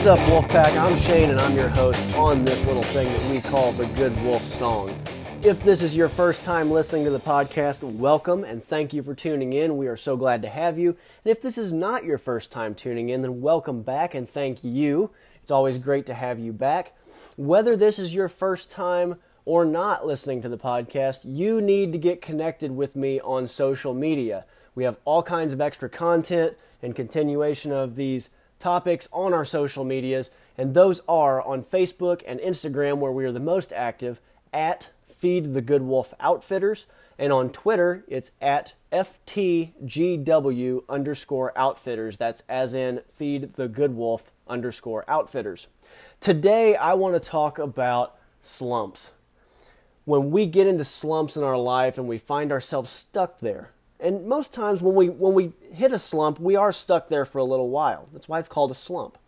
What's up, Wolfpack? I'm Shane, and I'm your host on this little thing that we call the Good Wolf Song. If this is your first time listening to the podcast, welcome and thank you for tuning in. We are so glad to have you. And if this is not your first time tuning in, then welcome back and thank you. It's always great to have you back. Whether this is your first time or not listening to the podcast, you need to get connected with me on social media. We have all kinds of extra content and continuation of these topics on our social medias, and those are on Facebook and Instagram, where we are the most active, at Feed the Good Wolf Outfitters, and on Twitter, it's at FTGW underscore outfitters. That's as in Feed the Good Wolf underscore outfitters. Today, I want to talk about slumps. When we get into slumps in our life and we find ourselves stuck there, and most times when we when we hit a slump, we are stuck there for a little while. That's why it's called a slump.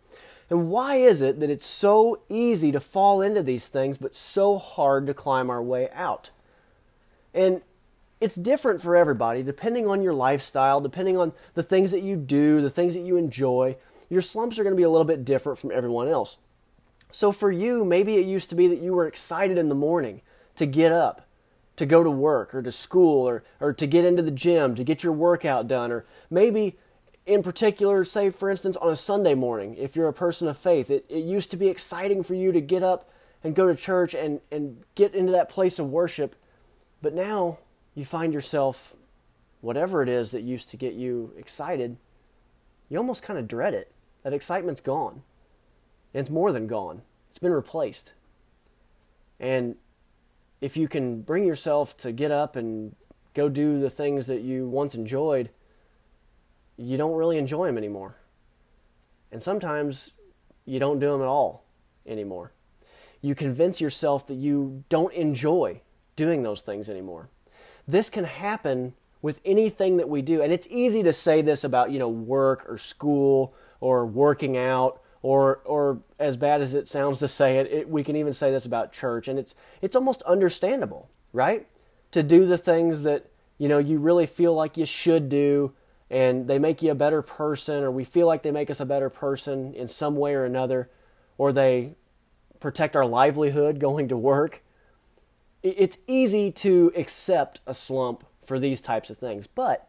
And why is it that it's so easy to fall into these things but so hard to climb our way out? And it's different for everybody depending on your lifestyle, depending on the things that you do, the things that you enjoy. Your slumps are going to be a little bit different from everyone else. So for you, maybe it used to be that you were excited in the morning to get up to go to work or to school or, or to get into the gym, to get your workout done, or maybe in particular, say for instance, on a Sunday morning, if you're a person of faith, it, it used to be exciting for you to get up and go to church and, and get into that place of worship. But now you find yourself, whatever it is that used to get you excited, you almost kind of dread it. That excitement's gone. And it's more than gone, it's been replaced. And if you can bring yourself to get up and go do the things that you once enjoyed, you don't really enjoy them anymore. And sometimes you don't do them at all anymore. You convince yourself that you don't enjoy doing those things anymore. This can happen with anything that we do. And it's easy to say this about, you know, work or school or working out or or as bad as it sounds to say it, it, we can even say this about church and it's it's almost understandable right? To do the things that you know you really feel like you should do and they make you a better person or we feel like they make us a better person in some way or another or they protect our livelihood going to work. It's easy to accept a slump for these types of things but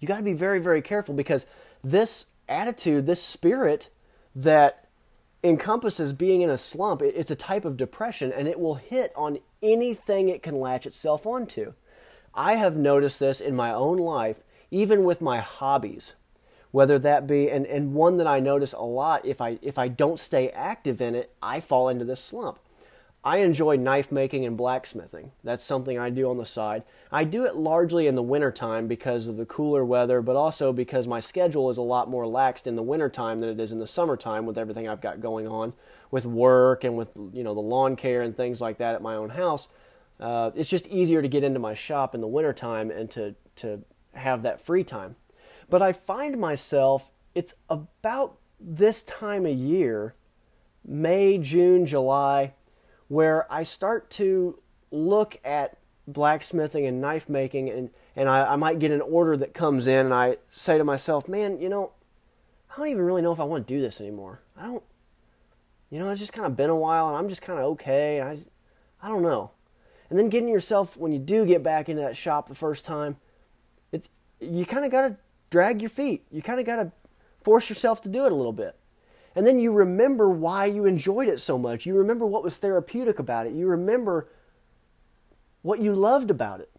you got to be very very careful because this attitude this spirit that encompasses being in a slump. It's a type of depression and it will hit on anything it can latch itself onto. I have noticed this in my own life, even with my hobbies. Whether that be and, and one that I notice a lot if I if I don't stay active in it, I fall into this slump. I enjoy knife making and blacksmithing. That's something I do on the side. I do it largely in the wintertime because of the cooler weather, but also because my schedule is a lot more laxed in the wintertime than it is in the summertime with everything I've got going on with work and with you know the lawn care and things like that at my own house. Uh, it's just easier to get into my shop in the wintertime and to, to have that free time. But I find myself, it's about this time of year, May, June, July, where I start to look at blacksmithing and knife making and, and I, I might get an order that comes in and I say to myself, man, you know, I don't even really know if I want to do this anymore. I don't, you know, it's just kind of been a while and I'm just kind of okay. And I, just, I don't know. And then getting yourself, when you do get back into that shop the first time, it's, you kind of got to drag your feet. You kind of got to force yourself to do it a little bit. And then you remember why you enjoyed it so much. You remember what was therapeutic about it. You remember what you loved about it.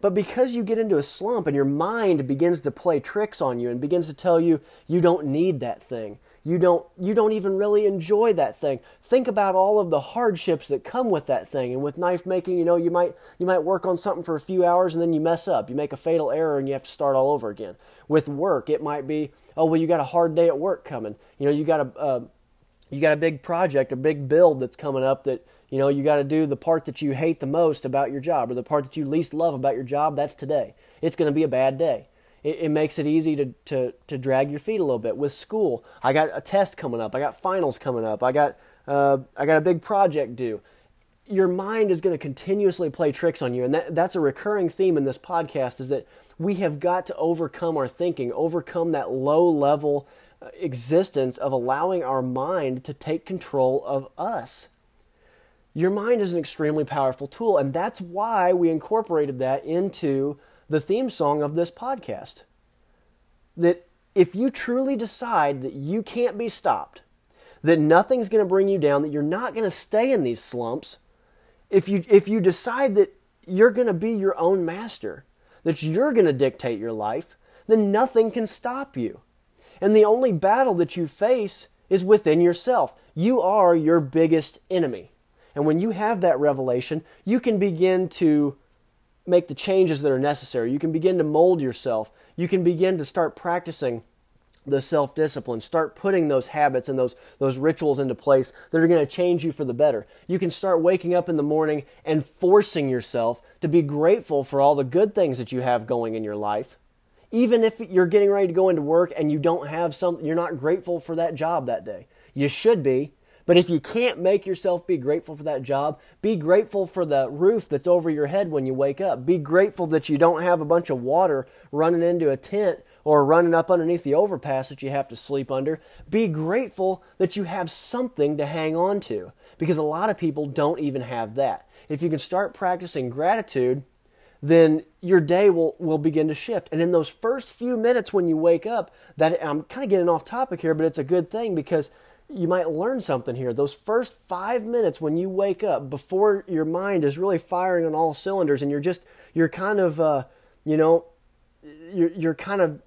But because you get into a slump and your mind begins to play tricks on you and begins to tell you you don't need that thing, you don't you don't even really enjoy that thing think about all of the hardships that come with that thing and with knife making you know you might you might work on something for a few hours and then you mess up you make a fatal error and you have to start all over again with work it might be oh well you got a hard day at work coming. You know you got a uh, you got a big project a big build that's coming up that you know you got to do the part that you hate the most about your job or the part that you least love about your job that's today. It's going to be a bad day. It, it makes it easy to, to, to drag your feet a little bit. With school, I got a test coming up, I got finals coming up, I got, uh, I got a big project due. Your mind is going to continuously play tricks on you, and that, that's a recurring theme in this podcast is that we have got to overcome our thinking, overcome that low level, uh, existence of allowing our mind to take control of us. Your mind is an extremely powerful tool, and that's why we incorporated that into the theme song of this podcast. That if you truly decide that you can't be stopped, that nothing's going to bring you down, that you're not going to stay in these slumps, if you if you decide that you're going to be your own master, that you're going to dictate your life, then nothing can stop you. And the only battle that you face is within yourself. You are your biggest enemy. And when you have that revelation, you can begin to make the changes that are necessary. You can begin to mold yourself. You can begin to start practicing the self discipline. Start putting those habits and those, those rituals into place that are going to change you for the better. You can start waking up in the morning and forcing yourself to be grateful for all the good things that you have going in your life. Even if you're getting ready to go into work and you don't have some, you're not grateful for that job that day. You should be, but if you can't make yourself be grateful for that job, be grateful for the roof that's over your head when you wake up. Be grateful that you don't have a bunch of water running into a tent or running up underneath the overpass that you have to sleep under. Be grateful that you have something to hang on to because a lot of people don't even have that. If you can start practicing gratitude, then your day will, will begin to shift. And in those first few minutes when you wake up, that I'm kind of getting off topic here, but it's a good thing because you might learn something here. Those first five minutes when you wake up, before your mind is really firing on all cylinders, and you're just you're kind of uh, you know you're you're kind of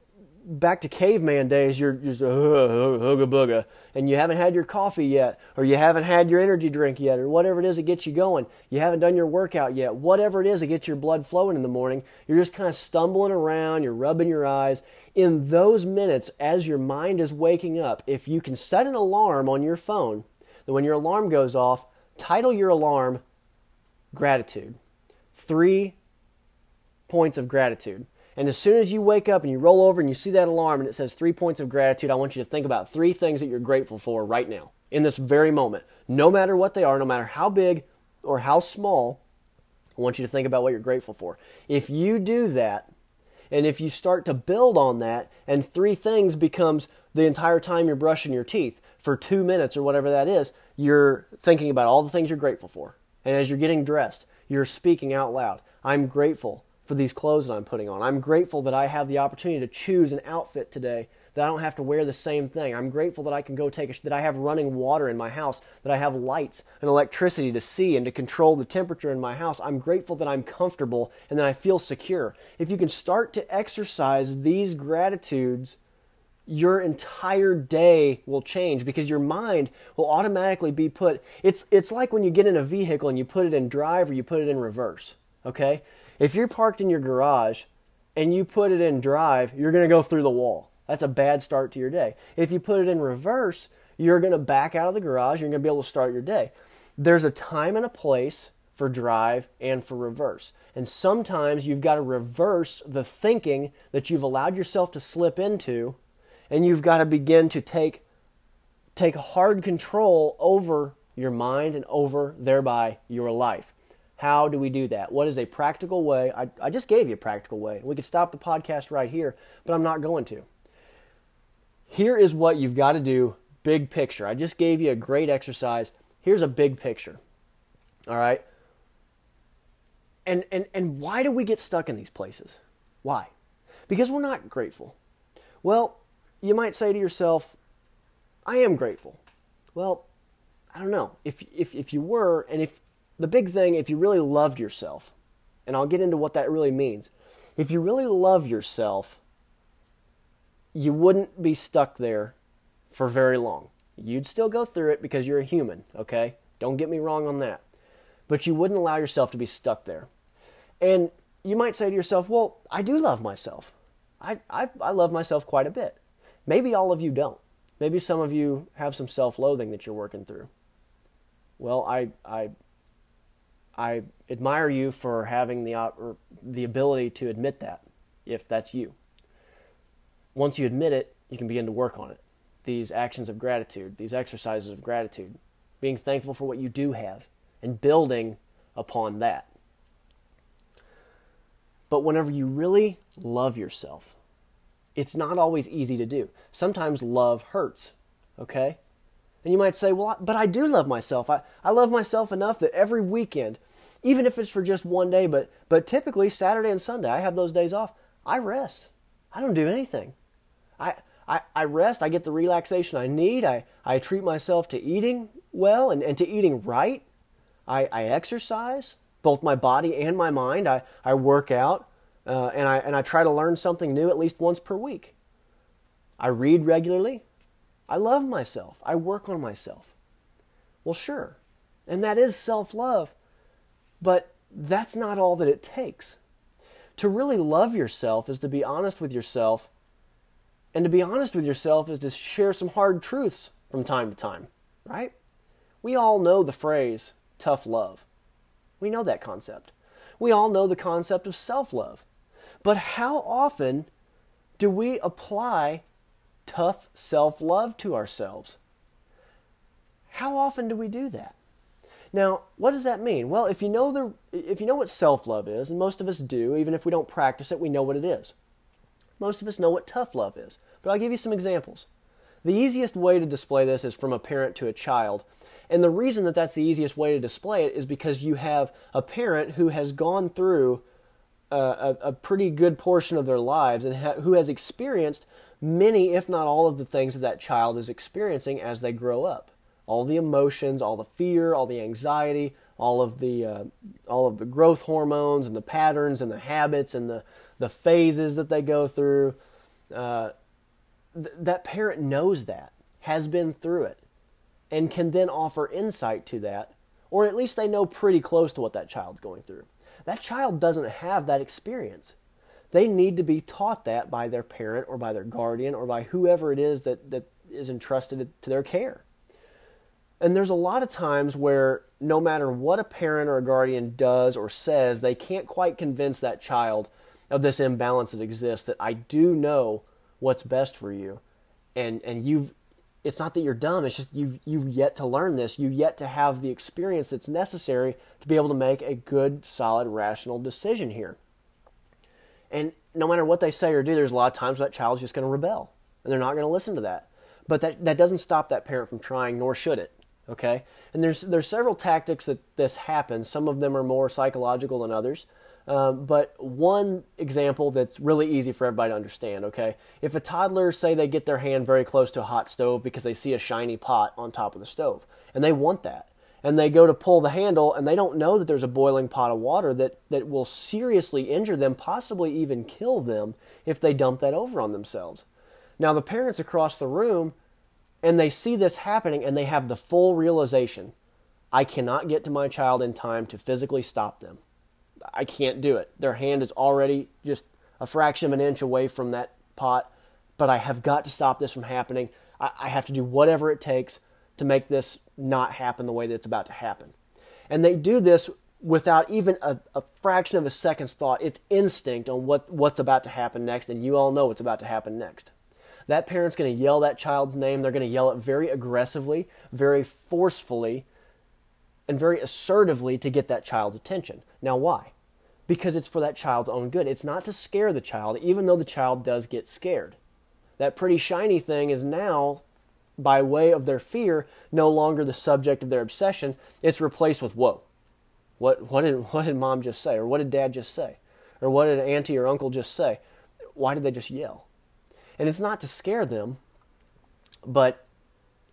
back to caveman days, you're just uh, hooga booga, and you haven't had your coffee yet, or you haven't had your energy drink yet, or whatever it is that gets you going. You haven't done your workout yet. Whatever it is that gets your blood flowing in the morning, you're just kind of stumbling around, you're rubbing your eyes. In those minutes, as your mind is waking up, if you can set an alarm on your phone, that when your alarm goes off, title your alarm Gratitude. Three points of gratitude. And as soon as you wake up and you roll over and you see that alarm and it says three points of gratitude, I want you to think about three things that you're grateful for right now, in this very moment. No matter what they are, no matter how big or how small, I want you to think about what you're grateful for. If you do that, and if you start to build on that, and three things becomes the entire time you're brushing your teeth for two minutes or whatever that is, you're thinking about all the things you're grateful for. And as you're getting dressed, you're speaking out loud. I'm grateful for these clothes that I'm putting on. I'm grateful that I have the opportunity to choose an outfit today that I don't have to wear the same thing. I'm grateful that I can go take a, that I have running water in my house, that I have lights and electricity to see and to control the temperature in my house. I'm grateful that I'm comfortable and that I feel secure. If you can start to exercise these gratitudes, your entire day will change because your mind will automatically be put it's it's like when you get in a vehicle and you put it in drive or you put it in reverse, okay? If you're parked in your garage and you put it in drive, you're going to go through the wall. That's a bad start to your day. If you put it in reverse, you're going to back out of the garage. You're going to be able to start your day. There's a time and a place for drive and for reverse. And sometimes you've got to reverse the thinking that you've allowed yourself to slip into, and you've got to begin to take, take hard control over your mind and over thereby your life. How do we do that? What is a practical way? I, I just gave you a practical way. We could stop the podcast right here, but I'm not going to. Here is what you've got to do, big picture. I just gave you a great exercise. Here's a big picture. All right? And, and, and why do we get stuck in these places? Why? Because we're not grateful. Well, you might say to yourself, I am grateful. Well, I don't know. If, if, if you were, and if, the big thing, if you really loved yourself, and I'll get into what that really means, if you really love yourself, you wouldn't be stuck there for very long. You'd still go through it because you're a human, okay? Don't get me wrong on that. But you wouldn't allow yourself to be stuck there. And you might say to yourself, well, I do love myself. I, I, I love myself quite a bit. Maybe all of you don't. Maybe some of you have some self loathing that you're working through. Well, I, I I admire you for having the the ability to admit that, if that's you. Once you admit it, you can begin to work on it. These actions of gratitude, these exercises of gratitude, being thankful for what you do have, and building upon that. But whenever you really love yourself, it's not always easy to do. Sometimes love hurts, okay? And you might say, well, but I do love myself. I, I love myself enough that every weekend, even if it's for just one day, but, but typically Saturday and Sunday, I have those days off, I rest. I don't do anything. I, I, I rest, I get the relaxation I need, I, I treat myself to eating well and, and to eating right. I, I exercise, both my body and my mind. I, I work out, uh, and, I, and I try to learn something new at least once per week. I read regularly. I love myself. I work on myself. Well, sure. And that is self love. But that's not all that it takes. To really love yourself is to be honest with yourself. And to be honest with yourself is to share some hard truths from time to time, right? We all know the phrase tough love. We know that concept. We all know the concept of self love. But how often do we apply tough self love to ourselves? How often do we do that? Now, what does that mean? Well, if you know the if you know what self-love is, and most of us do, even if we don't practice it, we know what it is. Most of us know what tough love is. But I'll give you some examples. The easiest way to display this is from a parent to a child. And the reason that that's the easiest way to display it is because you have a parent who has gone through a, a, a pretty good portion of their lives and ha- who has experienced many, if not all, of the things that that child is experiencing as they grow up all the emotions, all the fear, all the anxiety, all of the uh, all of the growth hormones and the patterns and the habits and the the phases that they go through. Uh, th- that parent knows that, has been through it, and can then offer insight to that, or at least they know pretty close to what that child's going through. That child doesn't have that experience. They need to be taught that by their parent or by their guardian or by whoever it is that, that is entrusted to their care. And there's a lot of times where no matter what a parent or a guardian does or says, they can't quite convince that child of this imbalance that exists that I do know what's best for you. And and you've it's not that you're dumb, it's just you've you've yet to learn this. You've yet to have the experience that's necessary to be able to make a good, solid, rational decision here. And no matter what they say or do, there's a lot of times that child's just going to rebel. And they're not going to listen to that. But that, that doesn't stop that parent from trying, nor should it. Okay, and there's there's several tactics that this happens. Some of them are more psychological than others. Um, but one example that's really easy for everybody to understand, okay? If a toddler, say they get their hand very close to a hot stove because they see a shiny pot on top of the stove, and they want that, and they go to pull the handle and they don't know that there's a boiling pot of water that, that will seriously injure them, possibly even kill them if they dump that over on themselves. Now, the parents across the room and they see this happening and they have the full realization I cannot get to my child in time to physically stop them. I can't do it. Their hand is already just a fraction of an inch away from that pot, but I have got to stop this from happening. I, I have to do whatever it takes to make this not happen the way that it's about to happen. And they do this without even a, a, fraction of a second's thought. It's instinct on what, what's about to happen next, and you all know what's about to happen next that parent's going to yell that child's name. They're going to yell it very aggressively, very forcefully, and very assertively to get that child's attention. Now, why? Because it's for that child's own good. It's not to scare the child, even though the child does get scared. That pretty shiny thing is now, by way of their fear, no longer the subject of their obsession. It's replaced with, whoa, what, what, did, what did mom just say? Or what did dad just say? Or what did auntie or uncle just say? Why did they just yell? And it's not to scare them, but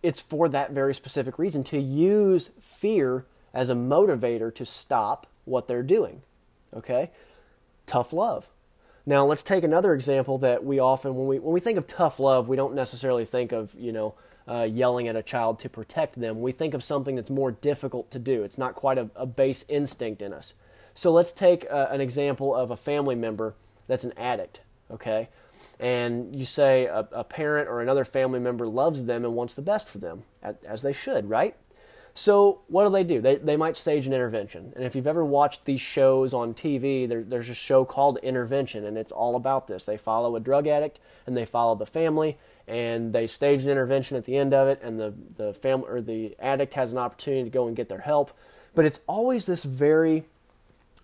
it's for that very specific reason to use fear as a motivator to stop what they're doing. Okay? Tough love. Now let's take another example that we often when we when we think of tough love, we don't necessarily think of, you know, uh, yelling at a child to protect them. We think of something that's more difficult to do. It's not quite a, a base instinct in us. So let's take uh, an example of a family member that's an addict. Okay, and you say a, a, parent or another family member loves them and wants the best for them, as they should, right? So what do they do? They, they might stage an intervention. And if you've ever watched these shows on TV, there, there's a show called Intervention, and it's all about this. They follow a drug addict and they follow the family, and they stage an intervention at the end of it, and the, the family or the addict has an opportunity to go and get their help. But it's always this very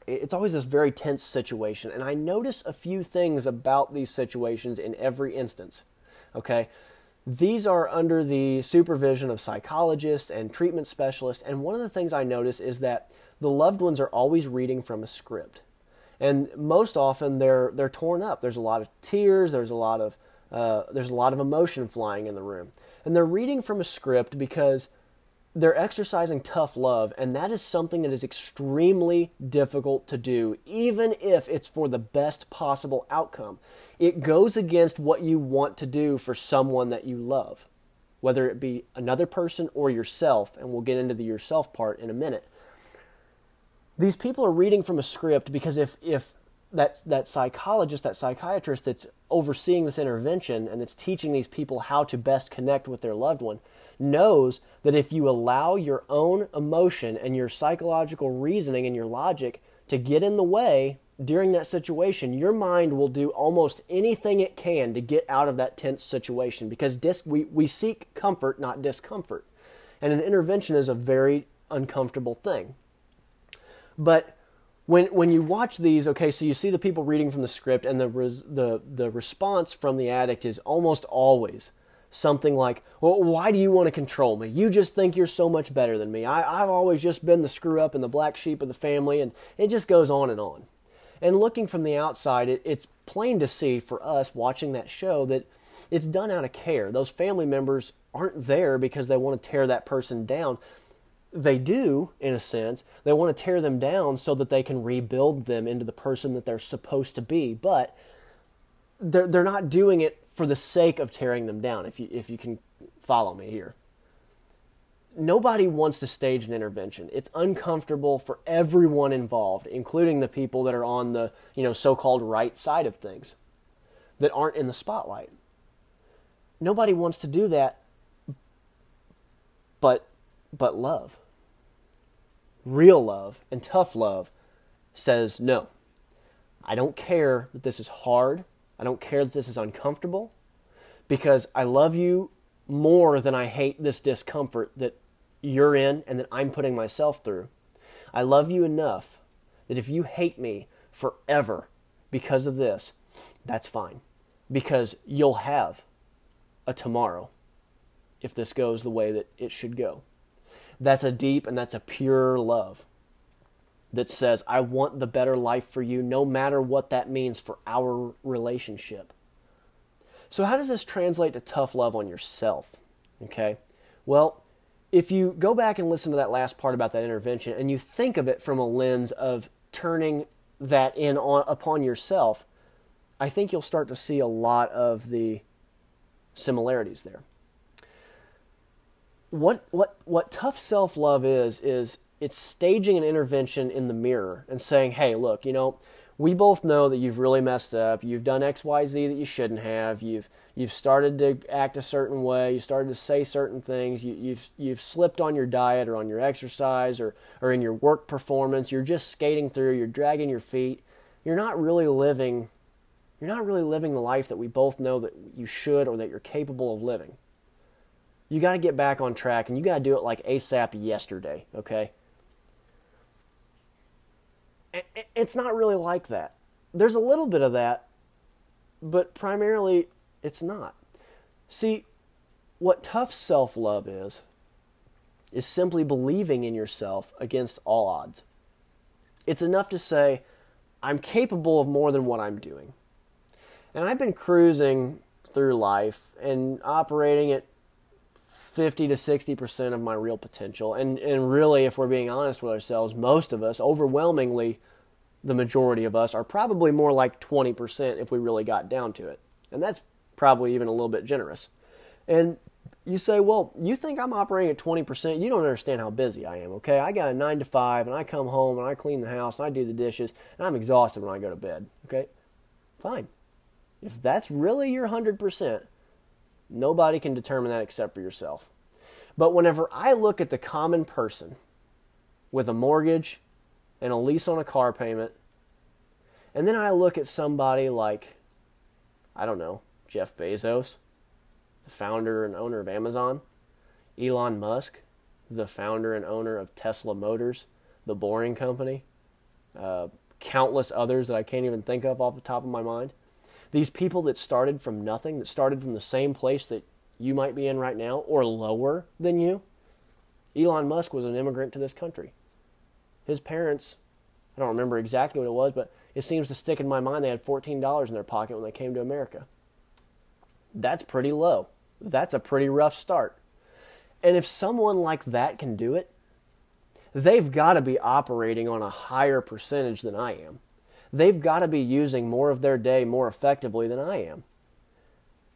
it's always this very tense situation. And I notice a few things about these situations in every instance. Okay? These are under the supervision of psychologists and treatment specialists. And one of the things I notice is that the loved ones are always reading from a script. And most often they're they're torn up. There's a lot of tears. There's a lot of uh, there's a lot of emotion flying in the room, and they're reading from a script because they're exercising tough love, and that is something that is extremely difficult to do, even if it's for the best possible outcome. It goes against what you want to do for someone that you love, whether it be another person or yourself, and we'll get into the yourself part in a minute. These people are reading from a script because if, if that, that psychologist, that psychiatrist that's overseeing this intervention and that's teaching these people how to best connect with their loved one, knows that if you allow your own emotion and your psychological reasoning and your logic to get in the way during that situation, your mind will do almost anything it can to get out of that tense situation because dis- we, we seek comfort, not discomfort. And an intervention is a very uncomfortable thing. But when when you watch these, okay, so you see the people reading from the script, and the res, the the response from the addict is almost always, something like, Well, why do you want to control me? You just think you're so much better than me. I, I've always just been the screw up and the black sheep of the family, and it just goes on and on. And looking from the outside, it, it's plain to see for us watching that show that it's done out of care. Those family members aren't there because they want to tear that person down. They do, in a sense. They want to tear them down so that they can rebuild them into the person that they're supposed to be. But they're, they're not doing it for the sake of tearing them down, if you, if you can follow me here. Nobody wants to stage an intervention. It's uncomfortable for everyone involved, including the people that are on the you know, so called right side of things that aren't in the spotlight. Nobody wants to do that, but, but love, real love and tough love says no. I don't care that this is hard. I don't care that this is uncomfortable because I love you more than I hate this discomfort that you're in and that I'm putting myself through. I love you enough that if you hate me forever because of this, that's fine. Because you'll have a tomorrow if this goes the way that it should go. That's a deep and that's a pure love that says, I want the better life for you, no matter what that means for our relationship. So, how does this translate to tough love on yourself? Okay, well, if you go back and listen to that last part about that intervention and you think of it from a lens of turning that in on, upon yourself, I think you'll start to see a lot of the similarities there. What what what tough self-love is is it's staging an intervention in the mirror and saying, hey, look, you know, we both know that you've really messed up. You've done X, Y, Z that you shouldn't have. You've you've started to act a certain way. You started to say certain things. You, you've you've slipped on your diet or on your exercise or or in your work performance. You're just skating through. You're dragging your feet. You're not really living. You're not really living the life that we both know that you should or that you're capable of living. You got to get back on track, and you got to do it like ASAP yesterday. Okay it's not really like that. There's a little bit of that, but primarily it's not. See, what tough self love is, is simply believing in yourself against all odds. It's enough to say, I'm capable of more than what I'm doing. And I've been cruising through life and operating at 50 to 60% of my real potential. And, and really, if we're being honest with ourselves, most of us, overwhelmingly, the majority of us, are probably more like 20% if we really got down to it. And that's probably even a little bit generous. And you say, well, you think I'm operating at 20%? You don't understand how busy I am, okay? I got a 9 to 5, and I come home, and I clean the house, and I do the dishes, and I'm exhausted when I go to bed, okay? Fine. If that's really your 100%, Nobody can determine that except for yourself. But whenever I look at the common person with a mortgage and a lease on a car payment, and then I look at somebody like, I don't know, Jeff Bezos, the founder and owner of Amazon, Elon Musk, the founder and owner of Tesla Motors, the Boring Company, uh, countless others that I can't even think of off the top of my mind. These people that started from nothing, that started from the same place that you might be in right now or lower than you. Elon Musk was an immigrant to this country. His parents, I don't remember exactly what it was, but it seems to stick in my mind they had $14 in their pocket when they came to America. That's pretty low. That's a pretty rough start. And if someone like that can do it, they've got to be operating on a higher percentage than I am. They've got to be using more of their day more effectively than I am.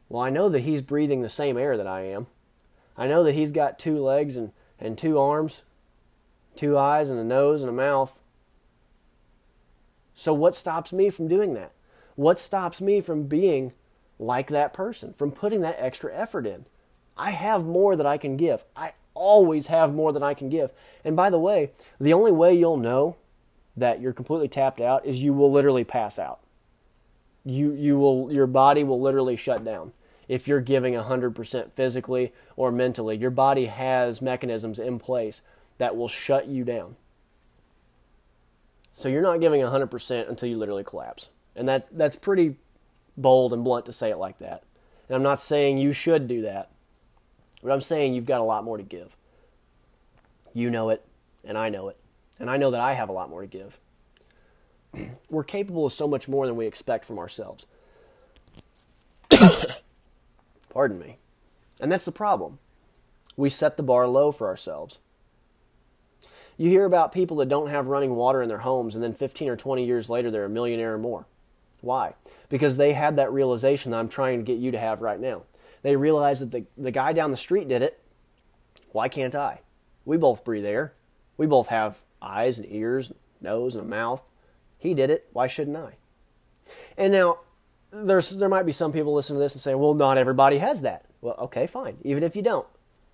Well, I know that he's breathing the same air that I am. I know that he's got two legs and, and two arms, two eyes and a nose and a mouth. So, what stops me from doing that? What stops me from being like that person, from putting that extra effort in? I have more that I can give. I always have more than I can give. And by the way, the only way you'll know that you're completely tapped out is you will literally pass out. You you will your body will literally shut down if you're giving 100% physically or mentally. Your body has mechanisms in place that will shut you down. So you're not giving 100% until you literally collapse. And that that's pretty bold and blunt to say it like that. And I'm not saying you should do that. But I'm saying you've got a lot more to give. You know it, and I know it. And I know that I have a lot more to give. We're capable of so much more than we expect from ourselves. Pardon me. And that's the problem. We set the bar low for ourselves. You hear about people that don't have running water in their homes, and then 15 or 20 years later, they're a millionaire or more. Why? Because they had that realization that I'm trying to get you to have right now. They realized that the, the guy down the street did it. Why can't I? We both breathe air. We both have eyes and ears, nose and a mouth. He did it. Why shouldn't I? And now, there's there might be some people listening to this and saying, "Well, not everybody has that." Well, okay, fine. Even if you don't,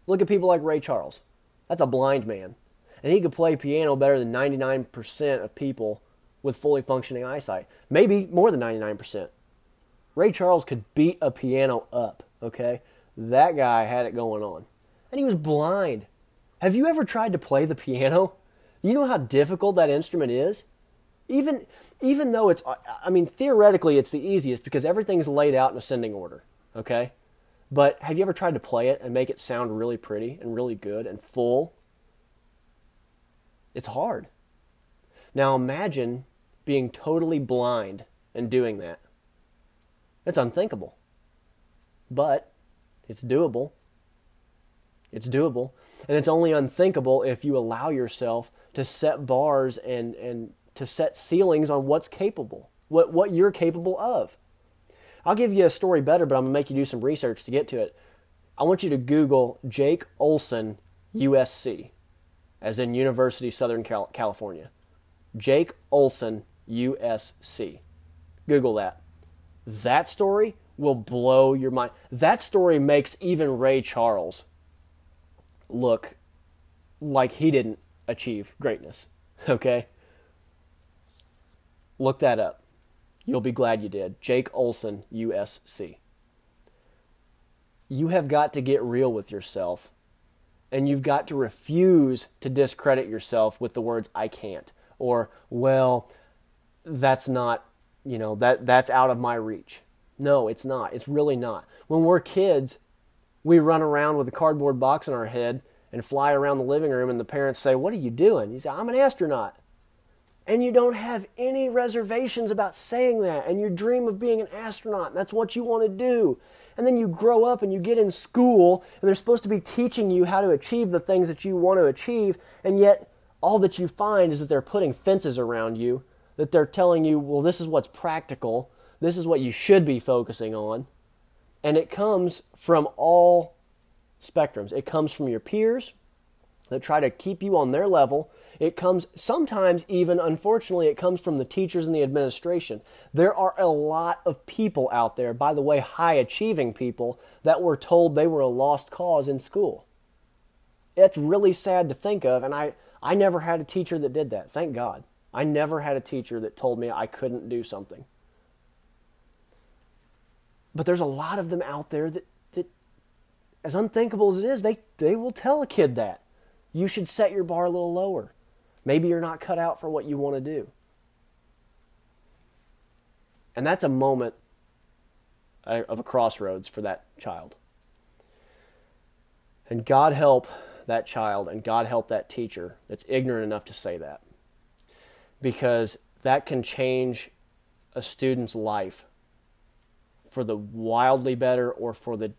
look at people like Ray Charles. That's a blind man, and he could play piano better than 99% of people with fully functioning eyesight. Maybe more than 99%. Ray Charles could beat a piano up. Okay, that guy had it going on, and he was blind. Have you ever tried to play the piano? You know how difficult that instrument is? Even even though it's I mean theoretically it's the easiest because everything's laid out in ascending order, okay? But have you ever tried to play it and make it sound really pretty and really good and full? It's hard. Now imagine being totally blind and doing that. It's unthinkable. But it's doable. It's doable. And it's only unthinkable if you allow yourself to set bars and, and to set ceilings on what's capable, what, what you're capable of. I'll give you a story better, but I'm going to make you do some research to get to it. I want you to Google Jake Olson, USC, as in University Southern Cal- California. Jake Olson, USC. Google that. That story will blow your mind. That story makes even Ray Charles look like he didn't achieve greatness. Okay? Look that up. You'll be glad you did. Jake Olson, USC. You have got to get real with yourself, and you've got to refuse to discredit yourself with the words "I can't" or "Well, that's not, you know, that that's out of my reach." No, it's not. It's really not. When we're kids, we run around with a cardboard box in our head and fly around the living room, and the parents say, What are you doing? You say, I'm an astronaut. And you don't have any reservations about saying that, and you dream of being an astronaut, and that's what you want to do. And then you grow up and you get in school, and they're supposed to be teaching you how to achieve the things that you want to achieve, and yet all that you find is that they're putting fences around you, that they're telling you, well, this is what's practical, this is what you should be focusing on. And it comes from all spectrums. It comes from your peers that try to keep you on their level. It comes sometimes even unfortunately it comes from the teachers and the administration. There are a lot of people out there, by the way, high achieving people that were told they were a lost cause in school. It's really sad to think of and I I never had a teacher that did that. Thank God. I never had a teacher that told me I couldn't do something. But there's a lot of them out there that, as unthinkable as it is, they, they will tell a kid that. You should set your bar a little lower. Maybe you're not cut out for what you want to do. And that's a moment uh, of a crossroads for that child. And God help that child and God help that teacher that's ignorant enough to say that. Because that can change a student's life for the wildly better or for the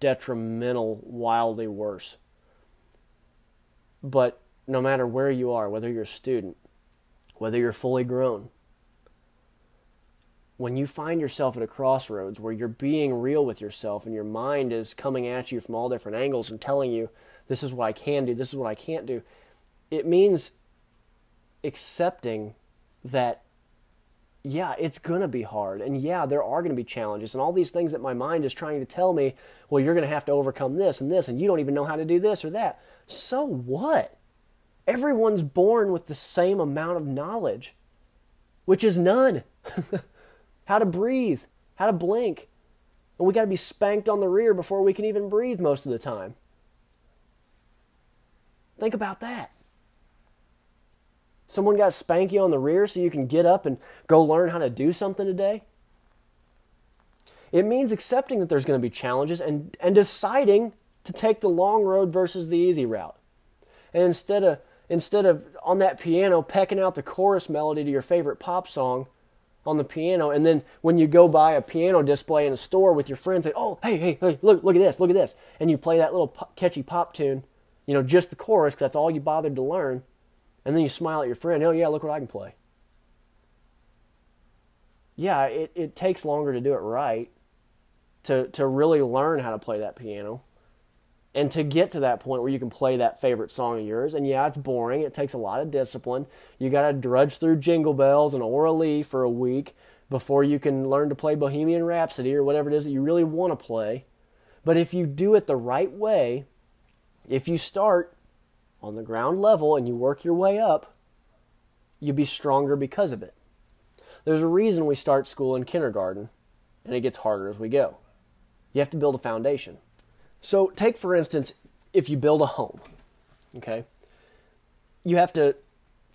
detrimental, wildly worse. But no matter where you are, whether you're a student, whether you're fully grown, when you find yourself at a crossroads where you're being real with yourself and your mind is coming at you from all different angles and telling you, this is what I can do, this is what I can't do, it means accepting that yeah, it's going to be hard. And yeah, there are going to be challenges and all these things that my mind is trying to tell me, well, you're going to have to overcome this and this, and you don't even know how to do this or that. So what? Everyone's born with the same amount of knowledge, which is none. how to breathe, how to blink. And we got to be spanked on the rear before we can even breathe most of the time. Think about that. Someone got spanky on the rear so you can get up and go learn how to do something today? It means accepting that there's going to be challenges and, and deciding to take the long road versus the easy route. And instead of instead of on that piano pecking out the chorus melody to your favorite pop song on the piano, and then when you go by a piano display in a store with your friends, say, "Oh, hey, hey, hey, look, look at this, look at this," and you play that little catchy pop tune, you know, just the chorus because that's all you bothered to learn and then you smile at your friend, oh, yeah, look what I can play. Yeah, it, it takes longer to do it right, to, to really learn how to play that piano, and to get to that point where you can play that favorite song of yours. And yeah, it's boring. It takes a lot of discipline. You got to drudge through Jingle Bells and Aura Lee for a week before you can learn to play Bohemian Rhapsody or whatever it is that you really want to play. But if you do it the right way, if you start on the ground level and you work your way up, you be stronger because of it. There's a reason we start school in kindergarten and it gets harder as we go. You have to build a foundation. So, take for instance, if you build a home, okay, you have to,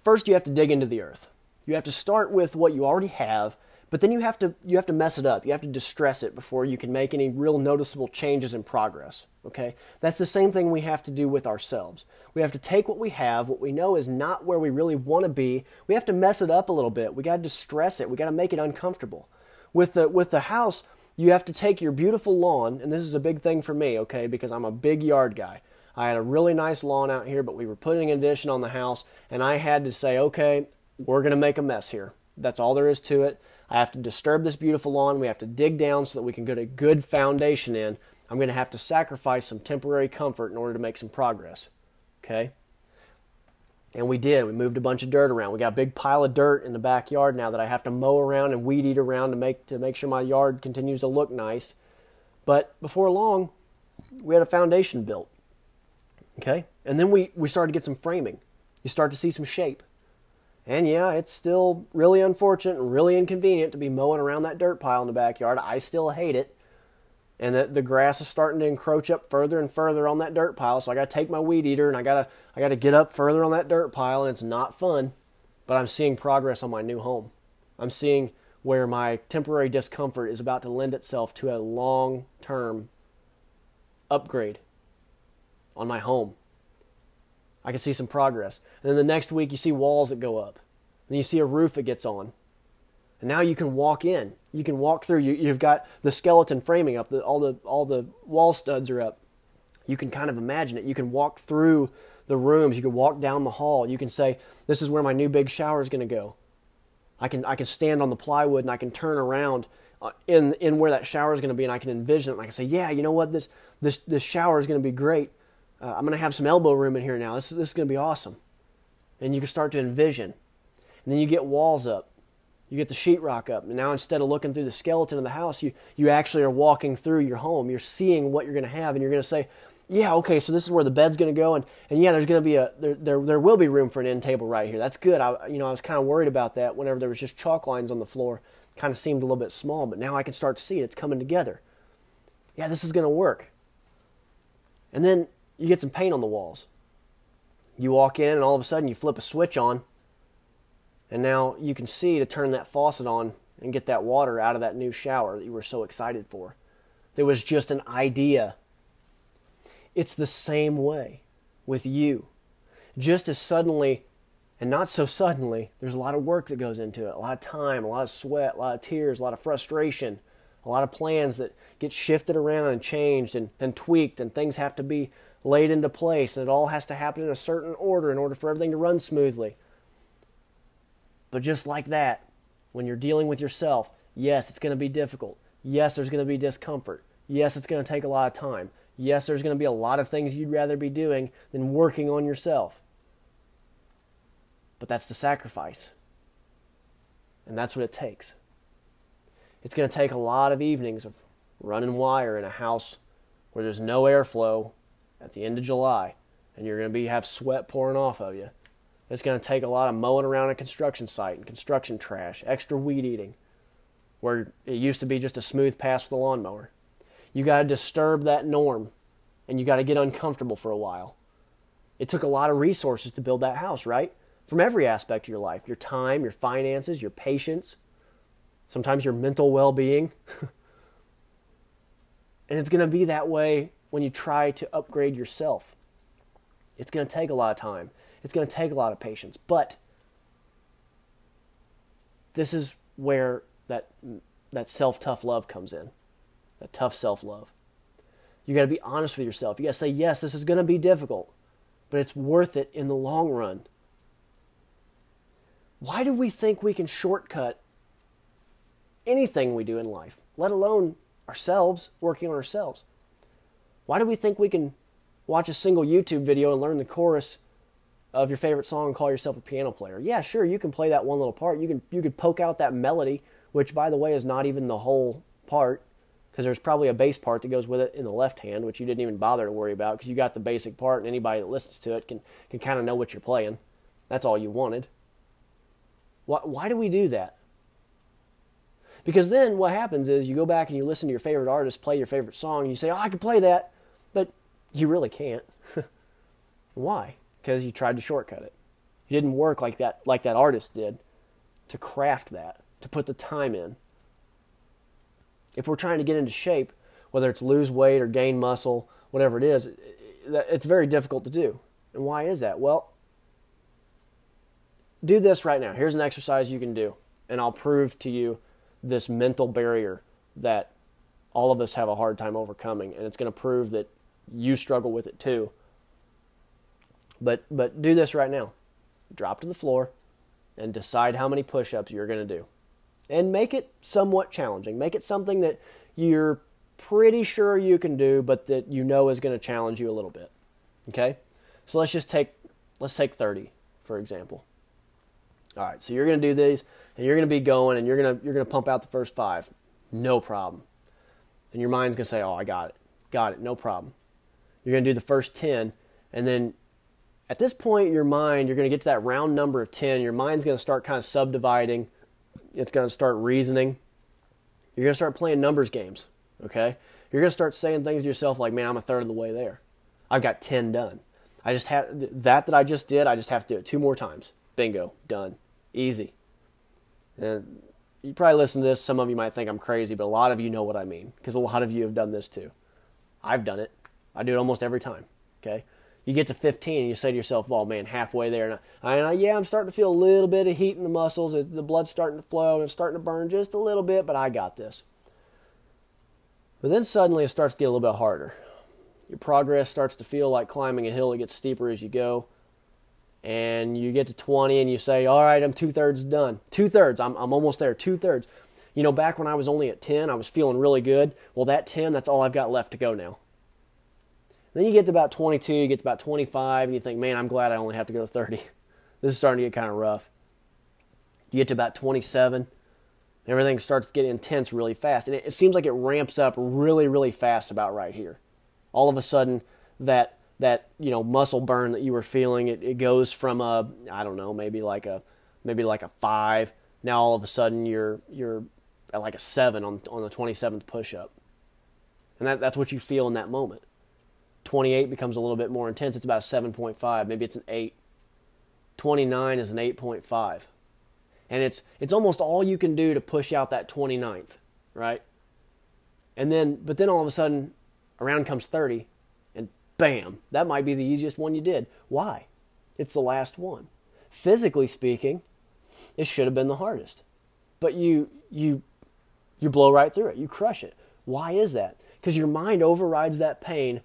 first, you have to dig into the earth. You have to start with what you already have but then you have to you have to mess it up. You have to distress it before you can make any real noticeable changes in progress. Okay? That's the same thing we have to do with ourselves. We have to take what we have, what we know is not where we really want to be. We have to mess it up a little bit. We got to distress it. We got to make it uncomfortable. With the with the house, you have to take your beautiful lawn, and this is a big thing for me, okay, because I'm a big yard guy. I had a really nice lawn out here, but we were putting an addition on the house, and I had to say, okay, we're going to make a mess here. That's all there is to it. I have to disturb this beautiful lawn. We have to dig down so that we can get a good foundation in. I'm going to have to sacrifice some temporary comfort in order to make some progress. Okay? And we did. We moved a bunch of dirt around. We got a big pile of dirt in the backyard now that I have to mow around and weed eat around to make to make sure my yard continues to look nice. But before long, we had a foundation built. Okay? And then we, we started to get some framing. You start to see some shape. And yeah, it's still really unfortunate and really inconvenient to be mowing around that dirt pile in the backyard. I still hate it. And the, the grass is starting to encroach up further and further on that dirt pile. So I got to take my weed eater and I got to I got to get up further on that dirt pile and it's not fun, but I'm seeing progress on my new home. I'm seeing where my temporary discomfort is about to lend itself to a long-term upgrade on my home. I can see some progress. And then the next week, you see walls that go up. And you see a roof that gets on. And now you can walk in. You can walk through. You, have got the skeleton framing up. The, all the all the wall studs are up. You can kind of imagine it. You can walk through the rooms. You can walk down the hall. You can say, "This is where my new big shower is going to go." I can I can stand on the plywood and I can turn around uh, in in where that shower is going to be, and I can envision it. And I can say, "Yeah, you know what? This this this shower is going to be great." uh, I'm going to have some elbow room in here now. This, this is going to be awesome. And you can start to envision. And then you get walls up. You get the sheetrock up. And now instead of looking through the skeleton of the house, you, you actually are walking through your home. You're seeing what you're going to have. And you're going to say, yeah, okay, so this is where the bed's going to go. And, and yeah, there's going to be a, there, there, there will be room for an end table right here. That's good. I, you know, I was kind of worried about that whenever there was just chalk lines on the floor. Kind of seemed a little bit small, but now I can start to see it. It's coming together. Yeah, this is going to work. And then you get some paint on the walls. You walk in, and all of a sudden you flip a switch on, and now you can see to turn that faucet on and get that water out of that new shower that you were so excited for. There was just an idea. It's the same way with you. Just as suddenly, and not so suddenly, there's a lot of work that goes into it a lot of time, a lot of sweat, a lot of tears, a lot of frustration, a lot of plans that get shifted around and changed and, and tweaked, and things have to be laid into place, and it all has to happen in a certain order in order for everything to run smoothly. But just like that, when you're dealing with yourself, yes, it's going to be difficult. Yes, there's going to be discomfort. Yes, it's going to take a lot of time. Yes, there's going to be a lot of things you'd rather be doing than working on yourself. But that's the sacrifice. And that's what it takes. It's going to take a lot of evenings of running wire in a house where there's no airflow at the end of July and you're going to be have sweat pouring off of you. It's going to take a lot of mowing around a construction site and construction trash, extra weed eating, where it used to be just a smooth pass with a lawnmower. You got to disturb that norm and you got to get uncomfortable for a while. It took a lot of resources to build that house, right? From every aspect of your life your time, your finances, your patience, sometimes your mental well being. and it's going to be that way when you try to upgrade yourself. It's going to take a lot of time. It's going to take a lot of patience. But this is where that that self tough love comes in. That tough self love. You got to be honest with yourself. You got to say, "Yes, this is going to be difficult, but it's worth it in the long run." Why do we think we can shortcut anything we do in life, let alone ourselves, working on ourselves? Why do we think we can watch a single YouTube video and learn the chorus of your favorite song and call yourself a piano player? Yeah, sure, you can play that one little part. You can you could poke out that melody, which by the way is not even the whole part because there's probably a bass part that goes with it in the left hand, which you didn't even bother to worry about because you got the basic part, and anybody that listens to it can can kind of know what you're playing. That's all you wanted. Why, why do we do that? Because then what happens is you go back and you listen to your favorite artist play your favorite song, and you say, "Oh, I can play that," but you really can't. Why? Because you tried to shortcut it. You didn't work like that like that artist did to craft that, to put the time in. If we're trying to get into shape, whether it's lose weight or gain muscle, whatever it is, it's very difficult to do. And why is that? Well, do this right now. Here's an exercise you can do, and I'll prove to you this mental barrier that all of us have a hard time overcoming, and it's going to prove that you struggle with it too. But but do this right now. Drop to the floor and decide how many push-ups you're going to do. And make it somewhat challenging. Make it something that you're pretty sure you can do but that you know is going to challenge you a little bit. Okay? So let's just take let's take 30 for example. All right, so you're going to do these, and you're going to be going, and you're going to you're going to pump out the first five, no problem. And your mind's going to say, "Oh, I got it, got it, no problem." You're going to do the first ten, and then at this point, your mind you're going to get to that round number of ten. Your mind's going to start kind of subdividing. It's going to start reasoning. You're going to start playing numbers games. Okay, you're going to start saying things to yourself like, "Man, I'm a third of the way there. I've got ten done. I just have that that I just did. I just have to do it two more times. Bingo, done." Easy. And you probably listen to this. Some of you might think I'm crazy, but a lot of you know what I mean because a lot of you have done this too. I've done it. I do it almost every time. Okay. You get to 15 and you say to yourself, "Oh man, halfway there." And, I, and I, yeah, I'm starting to feel a little bit of heat in the muscles. The blood's starting to flow and it's starting to burn just a little bit, but I got this. But then suddenly it starts to get a little bit harder. Your progress starts to feel like climbing a hill. It gets steeper as you go and you get to 20 and you say, all right, I'm two thirds done. Two thirds, I'm, I'm almost there, two thirds. You know, back when I was only at 10, I was feeling really good. Well, that 10, that's all I've got left to go now. Then you get to about 22, you get to about 25, and you think, man, I'm glad I only have to go to 30. This is starting to get kind of rough. You get to about 27, everything starts to get intense really fast. And it, it seems like it ramps up really, really fast about right here. All of a sudden, that that you know muscle burn that you were feeling it, it goes from a I don't know maybe like a maybe like a five now all of a sudden you're you're at like a seven on on the 27th push up and that, that's what you feel in that moment 28 becomes a little bit more intense it's about 7.5 maybe it's an 8 29 is an 8.5 And it's it's almost all you can do to push out that 29th, right? And then but then all of a sudden around comes 30 and bam, that might be the easiest one you did. Why? It's the last one. Physically speaking, it should have been the hardest. But you you you blow right through it. You crush it. Why is that? Because your mind overrides that pain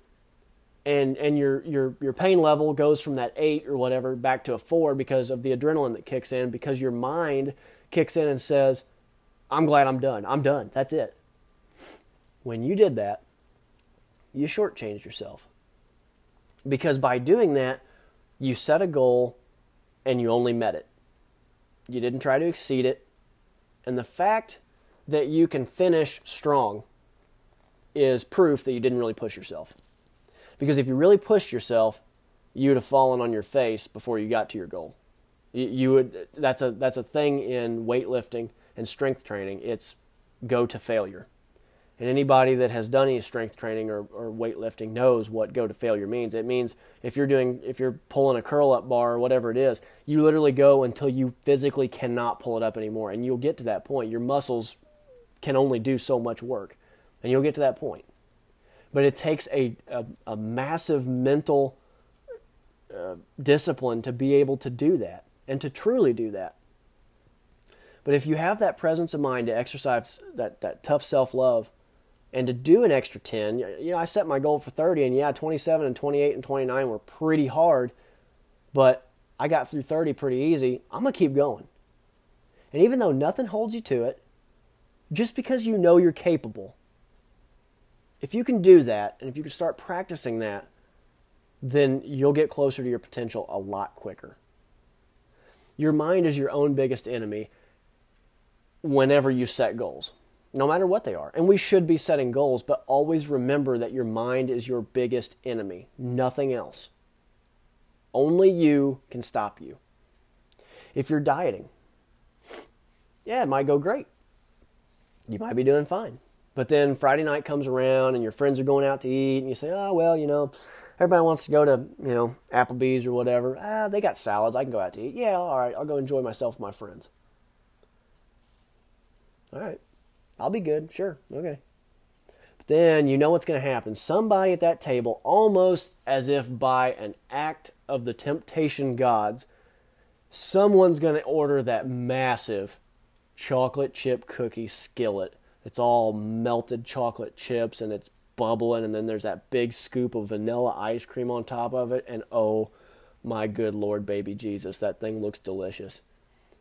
and and your your your pain level goes from that 8 or whatever back to a 4 because of the adrenaline that kicks in because your mind kicks in and says, "I'm glad I'm done. I'm done. That's it." When you did that, you shortchanged yourself. Because by doing that, you set a goal and you only met it. You didn't try to exceed it. And the fact that you can finish strong is proof that you didn't really push yourself. Because if you really pushed yourself, you would have fallen on your face before you got to your goal. You, you would that's a that's a thing in weightlifting and strength training. It's go to failure. And anybody that has done any strength training or, or weightlifting knows what go to failure means. It means if you're doing if you're pulling a curl up bar or whatever it is, you literally go until you physically cannot pull it up anymore. And you'll get to that point. Your muscles can only do so much work. And you'll get to that point. But it takes a, a, a massive mental uh, discipline to be able to do that and to truly do that. But if you have that presence of mind to exercise that, that tough self love, and to do an extra 10 you know i set my goal for 30 and yeah 27 and 28 and 29 were pretty hard but i got through 30 pretty easy i'm going to keep going and even though nothing holds you to it just because you know you're capable if you can do that and if you can start practicing that then you'll get closer to your potential a lot quicker your mind is your own biggest enemy whenever you set goals no matter what they are. And we should be setting goals, but always remember that your mind is your biggest enemy, nothing else. Only you can stop you. If you're dieting, yeah, it might go great. You might be doing fine. But then Friday night comes around and your friends are going out to eat, and you say, oh, well, you know, everybody wants to go to, you know, Applebee's or whatever. Ah, they got salads. I can go out to eat. Yeah, all right, I'll go enjoy myself with my friends. All right. I'll be good. Sure. Okay. But then you know what's going to happen. Somebody at that table, almost as if by an act of the temptation gods, someone's going to order that massive chocolate chip cookie skillet. It's all melted chocolate chips and it's bubbling, and then there's that big scoop of vanilla ice cream on top of it. And oh my good Lord, baby Jesus, that thing looks delicious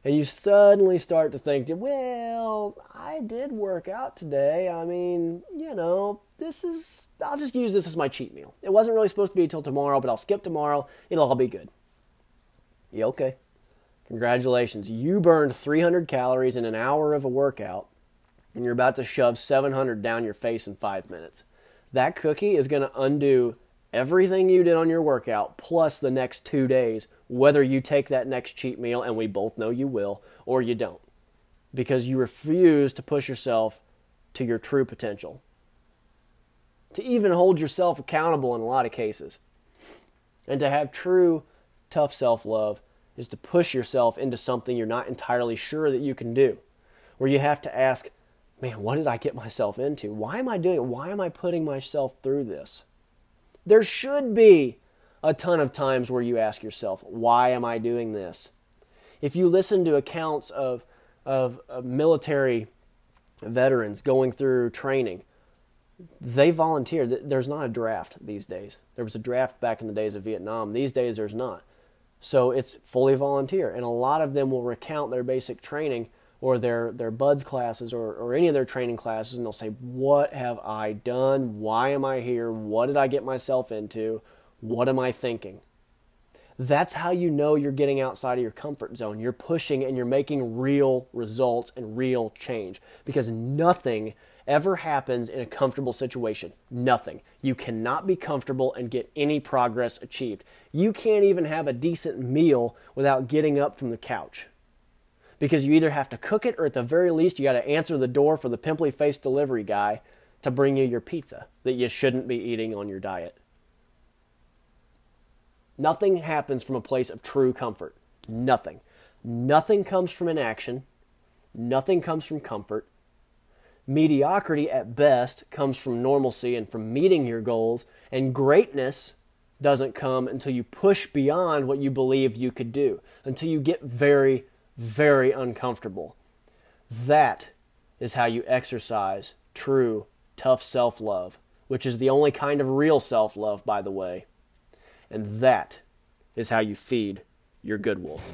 and you suddenly start to think, well, I did work out today. I mean, you know, this is, I'll just use this as my cheat meal. It wasn't really supposed to be until tomorrow, but I'll skip tomorrow. It'll all be good. Yeah, okay. Congratulations. You burned 300 calories in an hour of a workout, and you're about to shove 700 down your face in five minutes. That cookie is going to undo everything you did on your workout plus the next two days, whether you take that next cheat meal, and we both know you will, or you don't, because you refuse to push yourself to your true potential. To even hold yourself accountable in a lot of cases. And to have true, tough self love is to push yourself into something you're not entirely sure that you can do. Where you have to ask, man, what did I get myself into? Why am I doing it? Why am I putting myself through this? There should be a ton of times where you ask yourself, why am I doing this? If you listen to accounts of, of, of military veterans going through training, they volunteer. There's not a draft these days. There was a draft back in the days of Vietnam. These days, there's not. So it's fully volunteer. And a lot of them will recount their basic training or their, their BUD/S classes or, or any of their training classes and they'll say what have i done? Why am i here? What did i get myself into? What am i thinking? That's how you know you're getting outside of your comfort zone. You're pushing and you're making real results and real change because nothing ever happens in a comfortable situation. Nothing. You cannot be comfortable and get any progress achieved. You can't even have a decent meal without getting up from the couch because you either have to cook it or at the very least you got to answer the door for the pimply faced delivery guy to bring you your pizza that you shouldn't be eating on your diet. Nothing happens from a place of true comfort. Nothing. Nothing comes from inaction, nothing comes from comfort. Mediocrity at best comes from normalcy and from meeting your goals, and greatness doesn't come until you push beyond what you believed you could do, until you get very, very uncomfortable. That is how you exercise true, tough self love, which is the only kind of real self love, by the way. And that is how you feed your good wolf.